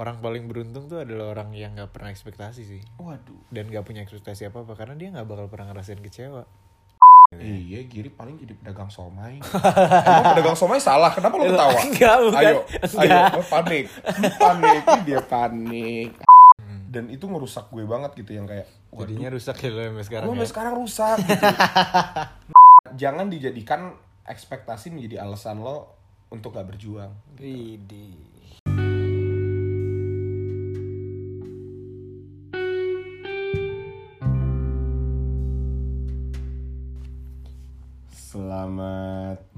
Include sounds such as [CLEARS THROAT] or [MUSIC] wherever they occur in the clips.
orang paling beruntung tuh adalah orang yang nggak pernah ekspektasi sih Waduh. dan nggak punya ekspektasi apa apa karena dia nggak bakal pernah ngerasain kecewa Iya, Giri paling jadi pedagang somai. [LAUGHS] Emang pedagang somai salah, kenapa lu ketawa? [LAUGHS] Enggak, bukan. Ayo, ayo, Enggak. oh, panik. Panik, [LAUGHS] dia panik. Dan itu ngerusak gue banget gitu yang kayak, waduh, jadinya rusak ya lo sekarang gue ya. sekarang rusak gitu. Jangan dijadikan ekspektasi menjadi alasan lo untuk gak berjuang. Widih.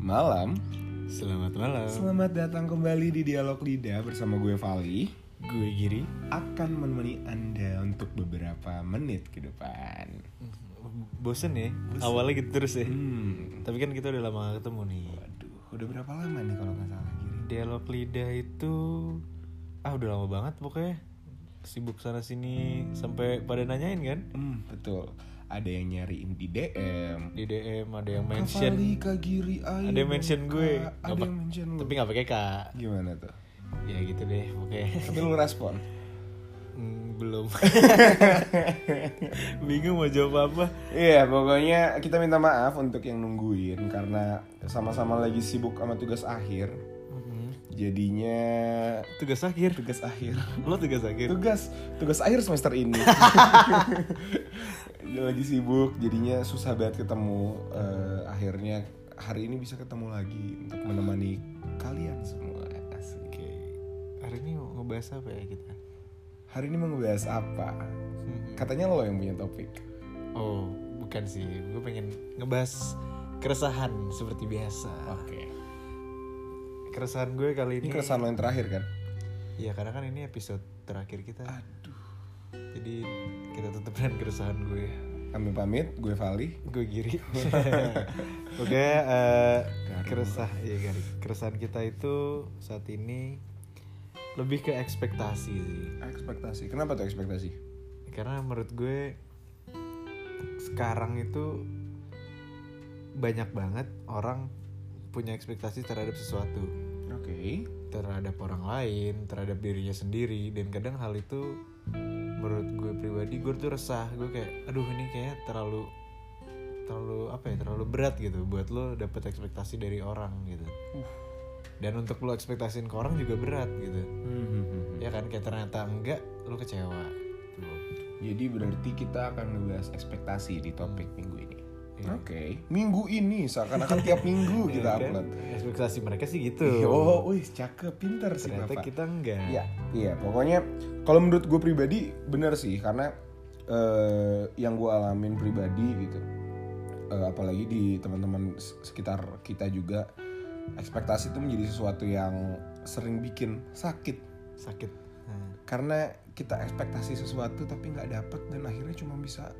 Malam. Selamat malam. Selamat datang kembali di Dialog Lidah bersama gue Vali. Gue Giri. Akan menemani Anda untuk beberapa menit ke depan. Bosen ya? Awalnya gitu terus ya. Hmm. Tapi kan kita udah lama gak ketemu nih. Waduh, udah berapa lama nih kalau nggak salah Giri? Dialog lidah itu ah udah lama banget pokoknya. Sibuk sana sini sampai pada nanyain kan? Hmm, betul. Ada yang nyariin di DM. Di DM ada yang mention. Vali, Kak Giri, ayo Ada yang mention gue. Ada pak- yang mention lu. Tapi nggak pakai kak. Gimana tuh? Ya gitu deh pokoknya. Tapi lu respon. Hmm, belum. [LAUGHS] Bingung mau jawab apa. Iya, pokoknya kita minta maaf untuk yang nungguin karena sama-sama lagi sibuk sama tugas akhir. Jadinya Tugas akhir. tugas akhir. Lo tugas akhir. Tugas tugas akhir semester ini. [LAUGHS] lagi sibuk, jadinya susah banget ketemu. Eh, akhirnya hari ini bisa ketemu lagi untuk menemani kalian semua. Asik. Oke. Hari ini mau ngebahas apa ya kita? Hari ini mau ngebahas apa? Hmm. Katanya lo yang punya topik. Oh, bukan sih. Gue pengen ngebahas keresahan seperti biasa. Oke. Keresahan gue kali Ini ini. keresahan lo yang terakhir kan? Iya, karena kan ini episode terakhir kita. Aduh. Jadi tutup dengan keresahan gue. Kami pamit, gue Vali. Gue giri. [LAUGHS] Oke, Garing keresah ya garing. Keresahan kita itu saat ini lebih ke ekspektasi sih. Ekspektasi. Kenapa tuh ekspektasi? Karena menurut gue sekarang itu banyak banget orang punya ekspektasi terhadap sesuatu, Oke. terhadap orang lain, terhadap dirinya sendiri dan kadang hal itu menurut gue pribadi gue tuh resah, gue kayak aduh ini kayaknya terlalu terlalu apa ya terlalu berat gitu buat lo dapet ekspektasi dari orang gitu. Dan untuk lo ekspektasiin ke orang juga berat gitu. Ya kan kayak ternyata enggak lo kecewa. Jadi berarti kita akan ngebahas ekspektasi di topik minggu ini. Iya. Oke. Minggu ini seakan-akan tiap minggu [LAUGHS] kita kan? upload. Ekspektasi mereka sih gitu. Oh, wih, cakep, pinter sih Ternyata bapak. kita enggak. Iya, iya. Pokoknya kalau menurut gue pribadi bener sih karena eh, yang gue alamin pribadi gitu. Eh, apalagi di teman-teman sekitar kita juga ekspektasi itu menjadi sesuatu yang sering bikin sakit Sakit. Nah, karena kita ekspektasi sesuatu tapi nggak dapet dan akhirnya cuma bisa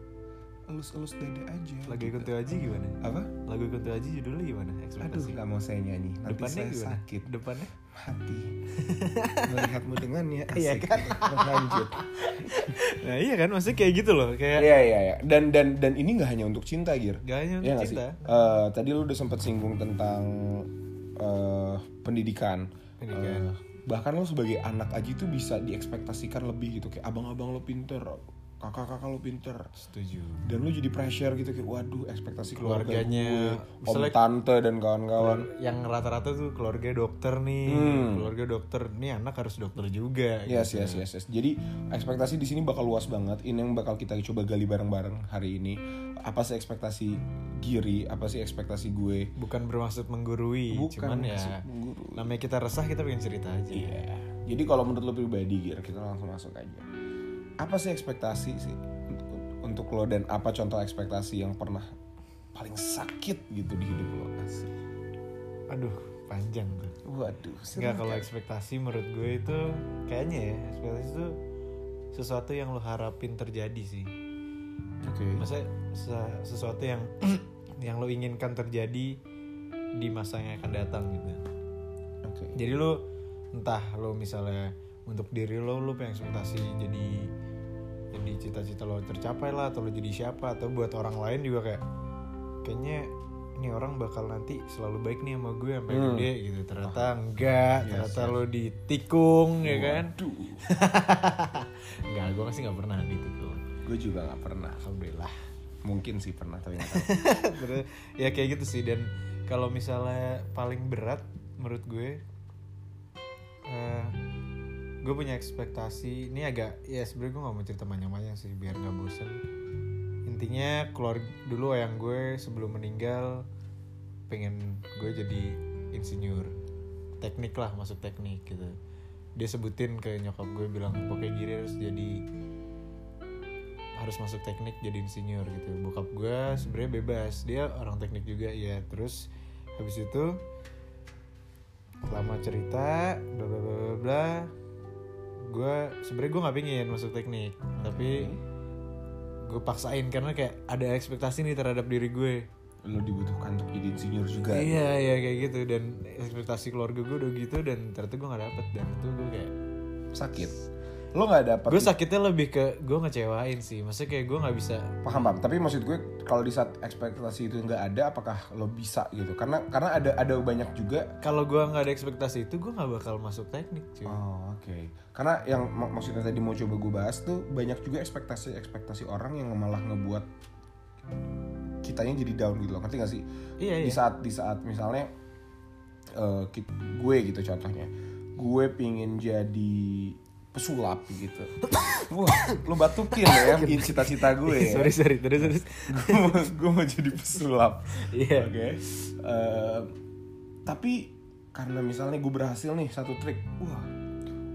elus-elus dada aja. Lagu gitu. Aji gimana? apa? Lagu Kunto Aji judulnya gimana? Aduh, Ekspektasi. nggak mau saya nyanyi. Nanti Depannya saya gimana? sakit Depannya? hati. [LAUGHS] Melihatmu dengannya Iya asik. kan? Lanjut. [LAUGHS] Nah iya kan, maksudnya kayak gitu loh, kayak Iya iya iya. Dan dan dan ini nggak hanya untuk cinta, Gir. gak hanya untuk Iya nggak cinta. sih? Eh, tadi lu udah sempat singgung tentang eh, pendidikan. Pendidikan. Eh, bahkan lo sebagai anak aja itu bisa diekspektasikan lebih gitu kayak abang-abang lo pinter, kakak-kakak lo pinter. Setuju. Dan lu jadi pressure gitu kayak waduh ekspektasi keluarga Keluarganya, gue, om tante dan kawan-kawan. Yang rata-rata tuh keluarga dokter nih, Hmm. keluarga dokter, nih anak harus dokter juga. Yes, gitu. yes, yes, yes. Jadi ekspektasi di sini bakal luas banget. Ini yang bakal kita coba gali bareng-bareng hari ini. Apa sih ekspektasi Giri? Apa sih ekspektasi gue? Bukan bermaksud menggurui, Bukan cuman ya menggurui. namanya kita resah kita pengen cerita aja. Iya. Jadi kalau menurut lo pribadi, Gir, kita langsung masuk aja. Apa sih ekspektasi sih untuk, lo dan apa contoh ekspektasi yang pernah paling sakit gitu di hidup lo? Asik. Aduh, panjang tuh. Waduh, Enggak kalau ekspektasi menurut gue itu kayaknya ya ekspektasi itu sesuatu yang lo harapin terjadi sih. Oke. Maksudnya se- sesuatu yang [CLEARS THROAT] yang lo inginkan terjadi di masa yang akan datang gitu. Oke. Jadi lo entah lo misalnya untuk diri lo lo pengen ekspektasi jadi jadi cita-cita lo tercapai lah atau lo jadi siapa atau buat orang lain juga kayak kayaknya ini orang bakal nanti selalu baik nih sama gue sampai Hmm. gede gitu ternyata enggak Yes, ternyata yes. lo ditikung ya kan [LAUGHS] enggak gue sih nggak pernah ditikung gue juga nggak pernah. alhamdulillah Mungkin sih pernah tapi nggak tahu. [LAUGHS] Ya kayak gitu sih dan kalau misalnya paling berat menurut gue eh gue punya ekspektasi ini agak ya sebenarnya gue nggak mau cerita panjang-panjang sih biar nggak bosen. Intinya keluar dulu yang gue sebelum meninggal pengen gue jadi insinyur. Teknik lah masuk teknik gitu. Dia sebutin ke nyokap gue bilang pokoknya gini harus jadi harus masuk teknik jadi insinyur gitu. Bokap gue sebenarnya bebas dia orang teknik juga ya terus habis itu lama cerita bla bla bla bla gue sebenarnya gue nggak pengen masuk teknik tapi gue paksain karena kayak ada ekspektasi nih terhadap diri gue Lo dibutuhkan untuk jadi insinyur juga. iya iya kayak gitu dan ekspektasi keluarga gue udah gitu dan ternyata gue nggak dapet dan itu gue kayak Sakit. Lo nggak dapat. gue sakitnya lebih ke gue ngecewain sih. Maksudnya kayak gue nggak bisa paham paham. Tapi maksud gue kalau di saat ekspektasi itu nggak ada apakah lo bisa gitu? Karena karena ada ada banyak juga kalau gue nggak ada ekspektasi itu gue nggak bakal masuk teknik cuy. Oh oke. Karena yang mak- maksudnya tadi mau coba gue bahas tuh banyak juga ekspektasi ekspektasi orang yang malah ngebuat kitanya jadi down gitu loh. Ngerti gak sih? Iya di iya. saat di saat misalnya eh, ki- gue gitu contohnya. Gue pingin jadi pesulap gitu. [COUGHS] Wah lo batukin ya cita-cita gue ya. Sorry sorry terus terus. [COUGHS] Gue mau, jadi pesulap. Iya. Oke. Eh, tapi karena misalnya gue berhasil nih satu trik wah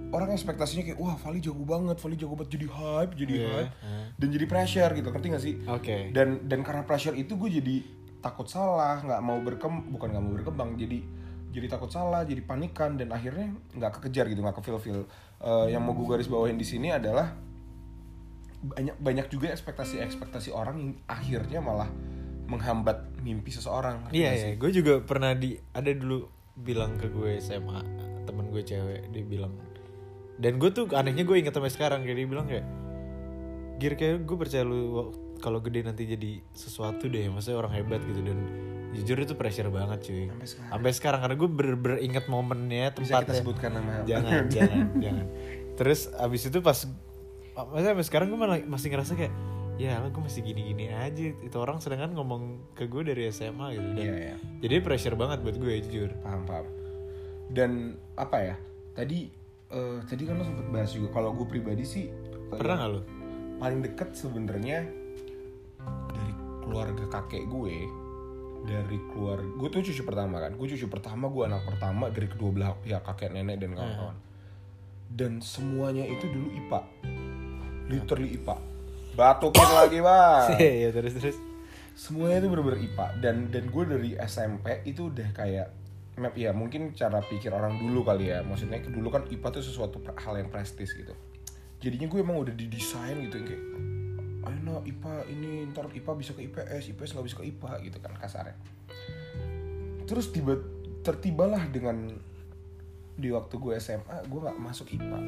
orang ekspektasinya kayak wah Vali jago banget Vali jago banget jadi hype jadi Iya, hype dan jadi pressure gitu ngerti gak sih? Oke. Dan dan karena pressure itu gue jadi takut salah nggak mau berkembang bukan nggak mau berkembang jadi jadi takut salah jadi panikan dan akhirnya nggak kekejar gitu nggak ke feel feel yang mau gue garis bawain di sini adalah banyak banyak juga ekspektasi ekspektasi orang yang akhirnya malah menghambat mimpi seseorang. Iya iya. gue juga pernah di ada dulu bilang ke gue SMA temen gue cewek dia bilang dan gue tuh anehnya gue inget sampai sekarang kayak dia bilang kayak Gir kayak gue percaya lu kalau gede nanti jadi sesuatu deh maksudnya orang hebat gitu dan jujur itu pressure banget cuy. Sampai sekarang. sampai sekarang karena gue bener-bener inget momennya bisa kita tempatnya. sebutkan nama jangan [LAUGHS] jangan jangan. Terus abis itu pas maksudnya sampai sekarang gue malah masih ngerasa kayak ya gue masih gini-gini aja. Itu orang sedangkan ngomong ke gue dari SMA gitu dan iya iya. jadi pressure banget buat gue jujur. Paham paham. Dan apa ya tadi eh, tadi kan lo sempet bahas juga kalau gue pribadi sih pernah nggak lo paling deket sebenarnya dari keluarga kakek gue dari keluar gue tuh cucu pertama kan. Gue cucu pertama gue anak pertama dari kedua belah pihak kakek nenek dan kawan-kawan. Dan semuanya itu dulu ipa literally ipa batukin lagi bang. [LAUGHS] Iya terus terus. Semuanya itu bener-bener IPA dan dan gue dari SMP itu udah kayak map ya mungkin cara pikir orang dulu kali ya. Maksudnya dulu kan IPA tuh sesuatu hal yang prestis gitu. Jadinya gue emang udah didesain gitu kayak ayo no IPA ini ntar IPA bisa ke IPS IPS nggak bisa ke IPA gitu kan kasarnya. Terus tiba tertibalah dengan di waktu gue SMA gue nggak masuk IPA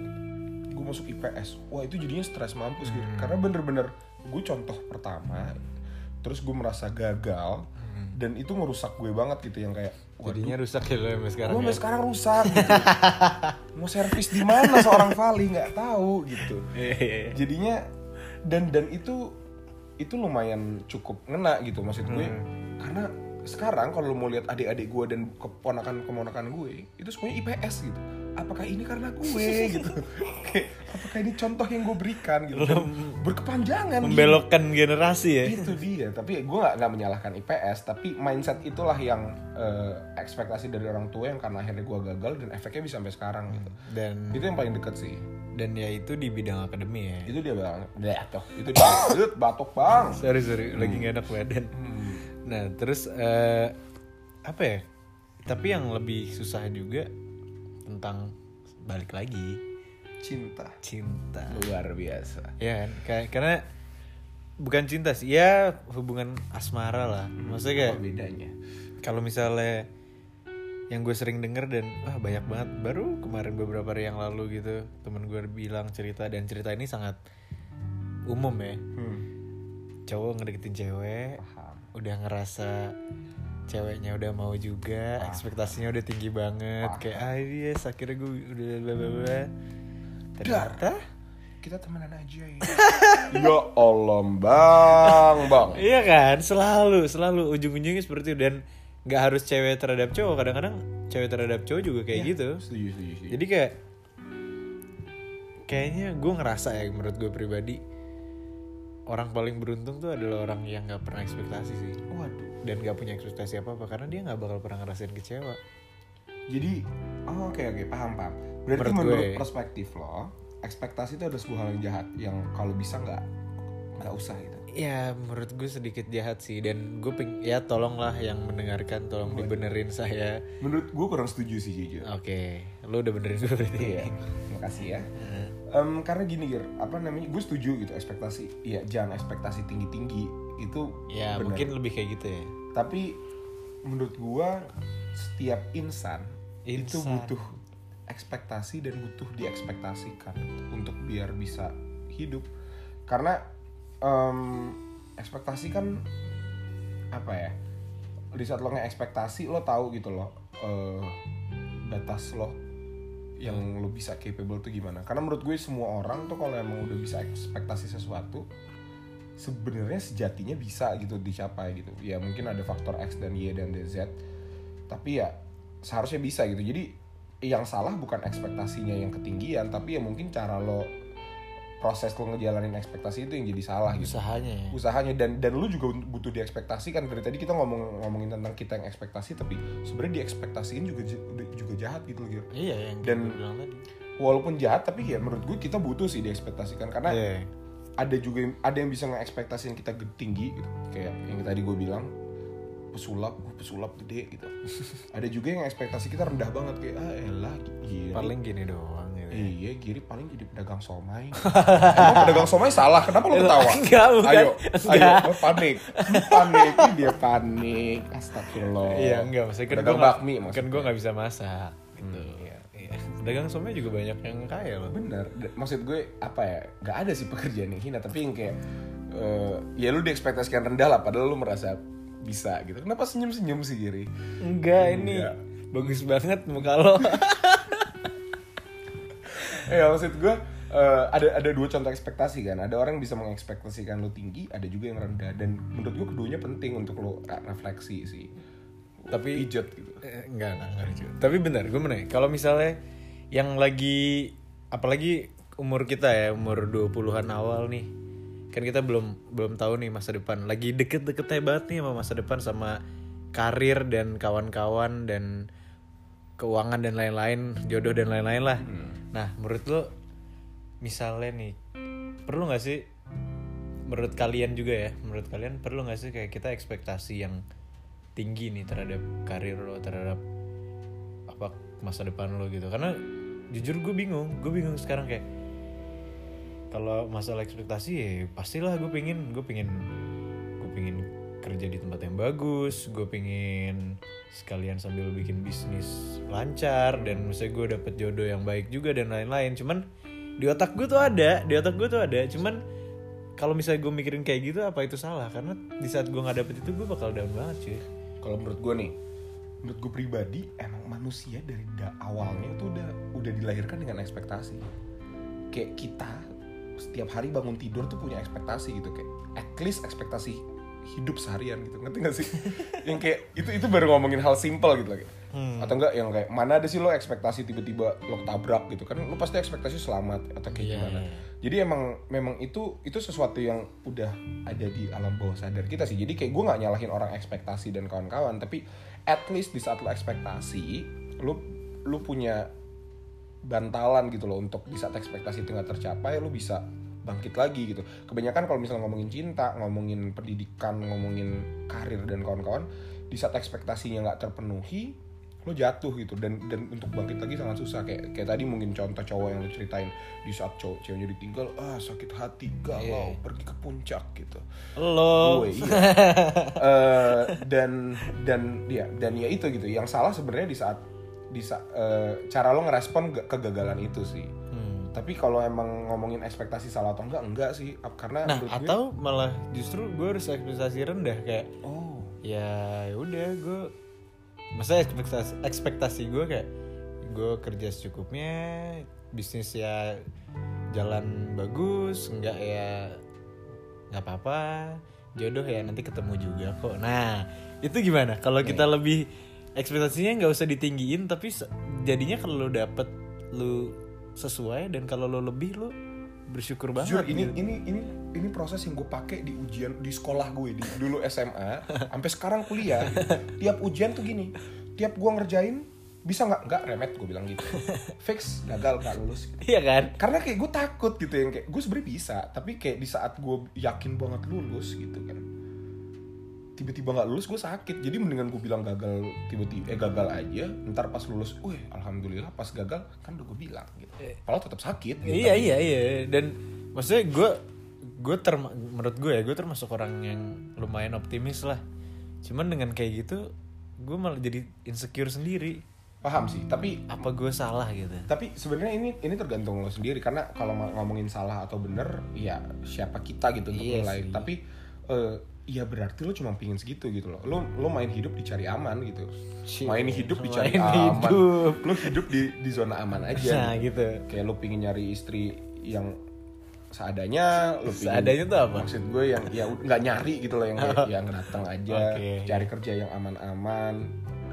gue masuk IPS wah itu jadinya stres mampus gitu. Karena bener-bener gue contoh pertama terus gue merasa gagal dan itu ngerusak gue banget gitu. Yang kayak jadinya rusak ya lo sampai sekarang gue ya? sekarang rusak gitu. [LAUGHS] mau servis di mana seorang Vali? Nggak tahu gitu. Iya, iya, iya. jadinya dan dan itu itu lumayan cukup ngena gitu maksud gue. Karena sekarang kalau mau lihat adik-adik gue dan keponakan keponakan gue itu semuanya IPS gitu apakah ini karena gue gitu. Apakah ini contoh yang gue berikan gitu. Dan [LAUGHS] berkepanjangan gitu. membelokkan generasi ya. Itu dia. Tapi gue nggak nggak menyalahkan IPS tapi mindset itulah yang eh, ekspektasi dari orang tua yang karena akhirnya gue gagal dan efeknya bisa sampai sekarang gitu. Dan itu yang paling deket sih. dan ya itu di bidang akademi ya. Itu dia bang. Batok itu dia. Batok bang. Sorry sorry. Lagi gak enak badan. Nah terus eh, apa ya? Tapi yang lebih susah juga tentang balik lagi. Cinta. Cinta. Luar biasa. Ya kan? Kayak karena bukan cinta sih ya hubungan asmara lah. Maksudnya kayak apa bedanya? kalau misalnya yang gue sering denger dan wah banyak banget. Baru kemarin beberapa hari yang lalu gitu temen gue bilang cerita dan cerita ini sangat umum ya. Hmm. cowok ngedeketin cewek paham. udah ngerasa ceweknya udah mau juga ekspektasinya udah tinggi banget kayak ah yes akhirnya gue udah bla bla bla ternyata kita temenan aja ya. [LAUGHS] Ya Allah bang bang. Iya kan? Selalu selalu ujung-ujungnya seperti itu. Dan nggak harus cewek terhadap cowok kadang-kadang cewek terhadap cowok juga kayak gitu. Setuju setuju setuju. Jadi kayak kayaknya gue ngerasa ya menurut gue pribadi orang paling beruntung tuh adalah orang yang nggak pernah ekspektasi sih. Waduh dan nggak punya ekspektasi apa apa karena dia nggak bakal pernah ngerasain kecewa jadi oh, oke oke paham paham berarti Menurut menurut, gue. perspektif lo ekspektasi itu ada sebuah hal yang jahat yang kalau bisa nggak nggak usah gitu ya menurut gue sedikit jahat sih dan gue peng ya tolonglah yang mendengarkan tolong dibenerin saya menurut gue kurang setuju sih jujur oke lo udah benerin gue berarti Iya, makasih ya. Em, karena gini Gir, apa namanya? Gue setuju gitu ekspektasi. Iya, jangan ekspektasi tinggi tinggi itu. ya benar. mungkin lebih kayak gitu ya Tapi menurut gue setiap insan, itu Insan. butuh ekspektasi dan butuh diekspektasikan untuk biar bisa hidup. Karena em, ekspektasi kan apa ya? Di saat lo ekspektasi lo tahu gitu loh eh, batas lo yang lo bisa capable tuh gimana karena menurut gue semua orang tuh kalau emang udah bisa ekspektasi sesuatu sebenarnya sejatinya bisa gitu dicapai gitu. Ya mungkin ada faktor X dan Y dan Z tapi ya seharusnya bisa gitu. Jadi yang salah bukan ekspektasinya yang ketinggian tapi ya mungkin cara lo proses lo ngejalanin ekspektasi itu yang jadi salah gitu. Usahanya ya. Usahanya dan dan lu juga butuh diekspektasikan dari tadi kita ngomong ngomongin tentang kita yang ekspektasi tapi sebenarnya diekspektasiin juga juga jahat gitu loh Gir. iya yang Dan- walaupun jahat tapi ya menurut gue kita butuh sih diekspektasikan. Karena Iya. Ada juga yang- ada yang bisa ngeekspektasiin kita tinggi gitu. Kayak yang tadi gue bilang pesulap gue pesulap gede gitu. [LAUGHS] Ada juga yang ekspektasi kita rendah banget kayak ah elah giri paling gini doang gitu ya. iya giri paling jadi pedagang somai. [LAUGHS] Emang pedagang somai salah? Kenapa lo ketawa? [LAUGHS] Enggak, bukan. ayo ayo Enggak. lo panik. Panik dia panik. Astagfirullah. Iya enggak maksudnya kan pedagang gue bakmi kan maksudnya. gue nggak bisa masak gitu. Iya iya [LAUGHS] pedagang somai juga banyak yang kaya loh. Bener. Maksud gue apa ya nggak ada sih pekerjaan yang hina tapi yang kayak eh, ya lu diekspektasikan rendah lah padahal lu merasa bisa gitu. Kenapa senyum senyum sih Giri? Enggak ini Enggak. bagus banget muka lo. [LAUGHS] Ya maksud gue eh, ada ada dua contoh ekspektasi kan. Ada orang yang bisa mengekspektasikan lu tinggi ada juga yang rendah. Dan menurut gue keduanya penting untuk lu re- refleksi sih tapi pijat gitu. Eh, enggak enggak enggak lucu. tapi benar gue menanya kalau misalnya yang lagi apalagi umur kita ya umur 20-an awal nih kan kita belum belum tahu nih masa depan. Lagi deket-deketnya banget nih sama masa depan sama karir dan kawan-kawan dan keuangan dan lain-lain jodoh dan lain-lain lah. Nah menurut lo misalnya nih perlu nggak sih menurut kalian juga ya menurut kalian perlu nggak sih kayak kita ekspektasi yang tinggi nih terhadap karir lo terhadap apa masa depan lo gitu. Karena jujur gue bingung gue bingung sekarang kayak kalau masalah ekspektasi ya pastilah gue pengen gue pengen gue pengen kerja di tempat yang bagus gue pengen sekalian sambil bikin bisnis lancar dan misalnya gue dapet jodoh yang baik juga dan lain-lain. Cuman di otak gue tuh ada di otak gue tuh ada. Cuman kalau misalnya gue mikirin kayak gitu apa itu salah? Karena di saat gue nggak dapet itu gue bakal down banget cuy kalau menurut gue nih menurut gue pribadi emang manusia dari da awalnya tuh udah udah dilahirkan dengan ekspektasi. Kayak kita setiap hari bangun tidur tuh punya ekspektasi gitu kayak at least ekspektasi hidup seharian gitu. Ngerti gak sih? [LAUGHS] Yang kayak itu itu baru ngomongin hal simple gitu lagi atau enggak yang kayak mana ada sih lo ekspektasi tiba-tiba lo ketabrak? gitu kan. Lo pasti ekspektasi selamat atau kayak Iya, gimana. iya. jadi emang memang itu itu sesuatu yang udah ada di alam bawah sadar kita sih. Jadi kayak gue nggak nyalahin orang ekspektasi dan kawan-kawan tapi at least di saat lo ekspektasi lo lo punya bantalan gitu loh untuk di saat ekspektasi itu nggak tercapai lo bisa bangkit lagi gitu. Kebanyakan kalau misalnya ngomongin cinta ngomongin pendidikan ngomongin karir dan kawan-kawan di saat ekspektasinya nggak terpenuhi lo jatuh gitu. Dan dan untuk bangkit lagi sangat susah. Kayak kayak tadi mungkin contoh cowok yang lo ceritain di saat cowok ceweknya ditinggal ah sakit hati galau pergi ke puncak gitu. Lo. Gue iya. [LAUGHS] Eh, dan dan ya dan ya itu gitu. Yang salah sebenarnya di saat di saat eh, cara lo ngerespon ke- kegagalan itu sih. Tapi kalau emang ngomongin ekspektasi salah atau enggak enggak sih. Karena Nah gue- atau malah justru gue harus ekspektasi rendah kayak oh. ya udah gue masa ekspektasi ekspektasi gue kayak gue kerja secukupnya bisnis ya jalan bagus nggak ya nggak apa-apa jodoh ya nanti ketemu juga kok. Nah itu gimana? Kalau kita lebih ekspektasinya nggak usah ditinggiin tapi jadinya kalau dapet lu sesuai dan kalau lo lebih lo bersyukur banget Jujur ini gitu. ini ini ini proses yang gue pakai di ujian di sekolah gue di dulu SMA [LAUGHS] sampai sekarang kuliah. gitu. Tiap ujian tuh gini, tiap gue ngerjain bisa nggak nggak remet gue bilang gitu. [LAUGHS] Fix gagal nggak lulus. iya kan Karena kayak gue takut gitu yang kayak gue sebenarnya bisa, tapi kayak di saat gue yakin banget lulus gitu kan. Tiba-tiba nggak lulus gue sakit. Jadi mendingan gue bilang gagal tiba-tiba eh gagal aja. Ntar pas lulus, wih alhamdulillah pas gagal kan udah gue bilang gitu. Padahal tetap sakit. Gitu. Iya iya iya dan maksudnya gue gue terma- menurut gue ya gue termasuk orang yang lumayan optimis lah. Cuman dengan kayak gitu gue malah jadi insecure sendiri. Paham sih, tapi Apa gue salah gitu? tapi sebenarnya ini ini tergantung lo sendiri karena kalau ngomongin salah atau bener ya siapa kita gitu untuk Iya nilai sih. tapi eh, ya berarti lo cuma pingin segitu gitu loh lo lo main hidup dicari aman gitu main hidup dicari main aman hidup. lo hidup di di zona aman aja Nah gitu. kayak lo pingin nyari istri yang seadanya lo pingin Seadanya tuh apa? maksud gue yang ya nggak nyari gitu loh yang kayak yang datang aja Oke. cari kerja yang aman-aman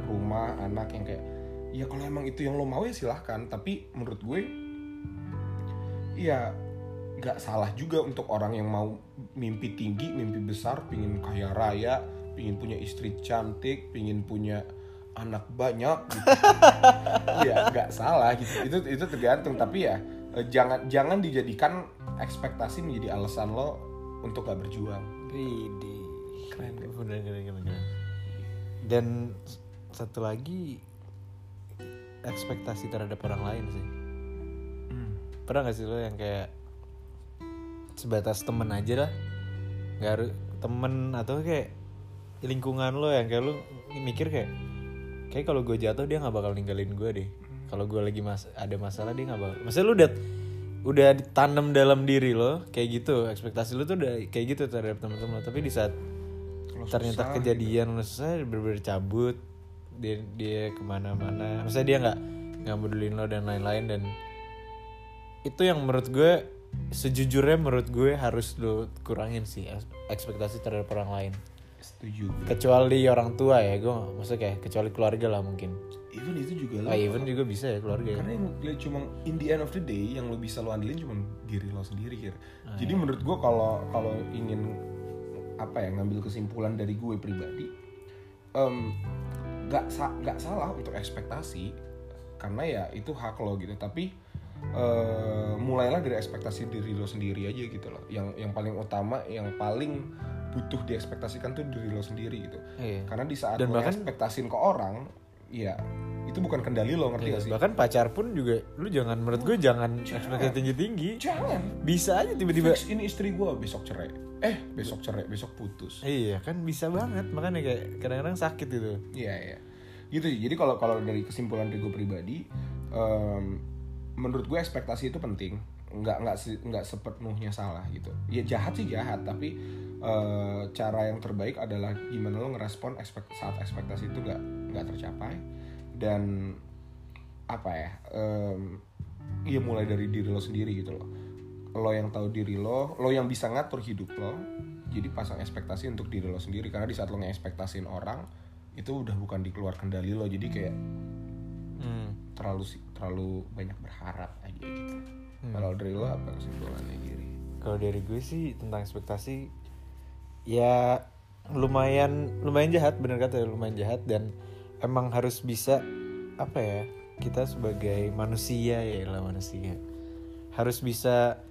rumah anak yang kayak ya kalau emang itu yang lo mau ya silahkan tapi menurut gue ya nggak salah juga untuk orang yang mau mimpi tinggi mimpi besar pingin kaya raya pingin punya istri cantik pingin punya anak banyak gitu. [LAUGHS] ya nggak salah gitu itu itu tergantung tapi ya eh, jangan jangan dijadikan ekspektasi menjadi alasan lo untuk gak berjuang. Keren? Bener, keren, keren, keren. Dan satu lagi ekspektasi terhadap orang lain sih. Pernah gak sih lo yang kayak sebatas temen aja lah, nggak harus temen atau kayak lingkungan lo yang kayak lo mikir kayak kayak kalau gue jatuh dia nggak bakal ninggalin gue deh. Kalau gue lagi mas ada masalah dia nggak bakal. Maksudnya lo udah udah ditanam dalam diri lo kayak gitu ekspektasi lo tuh udah kayak gitu terhadap teman-teman lo tapi di saat ternyata susah, kejadian lo selesai bener cabut dia dia ke mana-mana maksudnya dia nggak nggak pedulin lo dan lain-lain dan itu yang menurut gue sejujurnya menurut gue harus lo kurangin sih eks- ekspektasi terhadap orang lain. Setuju. Kecuali orang tua ya gue maksudnya kayak kecuali keluarga lah mungkin. Even itu juga lo oh, even juga bisa ya keluarga ya. Karena yang dia cuma in the end of the day yang lo bisa lo andelin cuma diri lo sendiri kira Ah, jadi iya. menurut gue kalau kalau ingin apa ya ngambil kesimpulan dari gue pribadi em, nggak sa- nggak salah untuk ekspektasi karena ya itu hak lo gitu. Tapi eh, mulailah dari ekspektasi diri lo sendiri aja gitu loh. Yang yang paling utama yang paling butuh diekspektasikan tuh diri lo sendiri gitu. Iya. karena di saat Dan lo bahkan- ekspektasin ke orang ya itu bukan kendali lo ngerti Iya, gak sih? bahkan pacar pun juga lu jangan menurut gue jangan ekspektasi tinggi tinggi jangan. Bisa aja tiba-tiba Fix ini istri gue besok cerai. Eh besok cerai besok putus. Iya kan bisa banget. Makanya kayak kadang-kadang sakit itu. iya iya. Gitu jadi kalau kalau dari kesimpulan dari gue pribadi em, menurut gue ekspektasi itu penting. Nggak nggak nggak sepenuhnya salah gitu. Ya jahat sih jahat tapi eh, cara yang terbaik adalah gimana lo ngerespon ekspek saat ekspektasi itu nggak nggak tercapai. Dan apa ya em, ya mulai dari diri lo sendiri gitu loh. Lo yang tahu diri lo lo yang bisa ngatur hidup lo jadi pasang ekspektasi untuk diri lo sendiri. Karena di saat lo ngeekspektasin orang itu udah bukan di keluar kendali lo. Jadi kayak. Terlalu terlalu banyak berharap aja gitu. Hmm. kalau dari lo apa kesimpulannya diri Kalau dari gue sih tentang ekspektasi ya lumayan lumayan jahat bener kata ya, lumayan jahat dan emang harus bisa apa ya kita sebagai manusia ya lah manusia. Harus bisa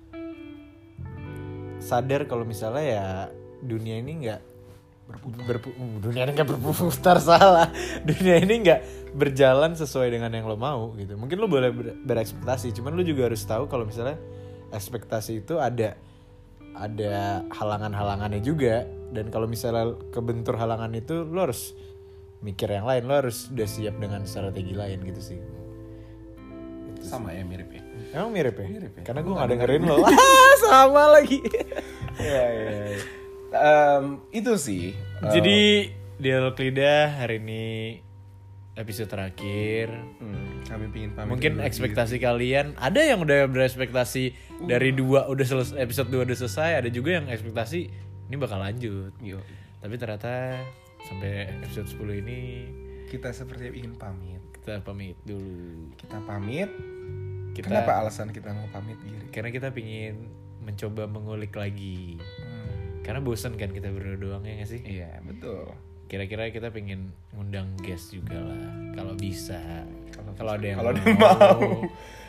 sadar kalau misalnya ya dunia ini nggak berputar. Dunia ini nggak berputar [LAUGHS] salah. Dunia ini nggak berjalan sesuai dengan yang lo mau gitu. Mungkin lo boleh ber- berekspektasi cuman lo juga harus tahu kalau misalnya ekspektasi itu ada ada halangan-halangannya juga. Dan kalau misalnya kebentur halangan itu lo harus mikir yang lain. Lo harus udah siap dengan strategi lain gitu sih. Sama ya mirip ya? Emang mirip ya? Mirip ya. karena gue nggak dengerin. lo. [LAUGHS] Ah, sama lagi. [LAUGHS] Iya, iya, iya. Em, itu sih jadi Dialog Lidah hari ini episode terakhir. Hmm, kami pingin pamit. Mungkin ekspektasi kalian ada yang udah berekspektasi dari dua udah selesai episode 2 udah selesai, ada juga yang ekspektasi ini bakal lanjut. Yo, Tapi ternyata sampai episode 10 ini kita seperti ingin pamit. kita pamit dulu. Kita pamit. Kita Kenapa alasan kita mau pamit Giri? karena kita pingin mencoba mengulik lagi. Karena bosen kan kita berdua doang ya gak sih? Iya betul. Kira-kira kita pengen ngundang guest juga lah kalau bisa. Kalau ada yang Kalau mau. mau.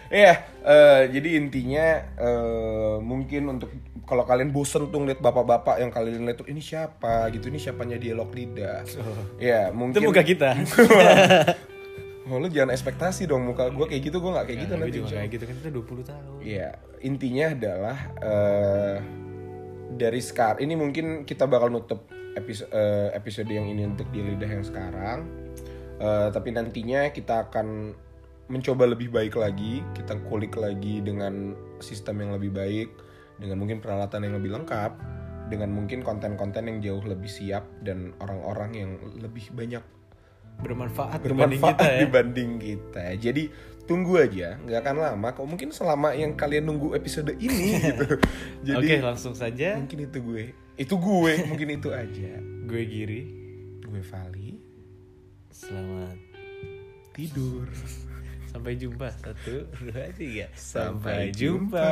Iya, eh, jadi intinya eh, mungkin untuk kalau kalian bosen tuh ngeliat bapak-bapak yang kalian lihat tuh ini siapa gitu, ini siapanya dialog lidah. Ya Itu mungkin. muka kita. [LAUGHS] Oh, lu jangan ekspektasi dong muka gue kayak gitu, gue nggak kayak gitu Nah, nanti. juga kayak gitu kan kita 20 tahun. Iya, intinya adalah eh, dari sekarang ini mungkin kita bakal nutup episode episode yang ini untuk di lidah yang sekarang. Eh, tapi nantinya kita akan mencoba lebih baik lagi, kita kulik lagi dengan sistem yang lebih baik, dengan mungkin peralatan yang lebih lengkap, dengan mungkin konten-konten yang jauh lebih siap dan orang-orang yang lebih banyak Bermanfaat, dibanding bermanfaat kita ya. dibanding kita. Jadi tunggu aja, nggak akan lama. Kok mungkin selama yang kalian nunggu episode ini [LAUGHS] gitu. Jadi Oke, langsung saja. mungkin itu gue, itu gue, mungkin itu aja. Gue Giri. Gue Vali Selamat tidur. [LAUGHS] sampai jumpa. Satu, dua, tiga. Sampai jumpa.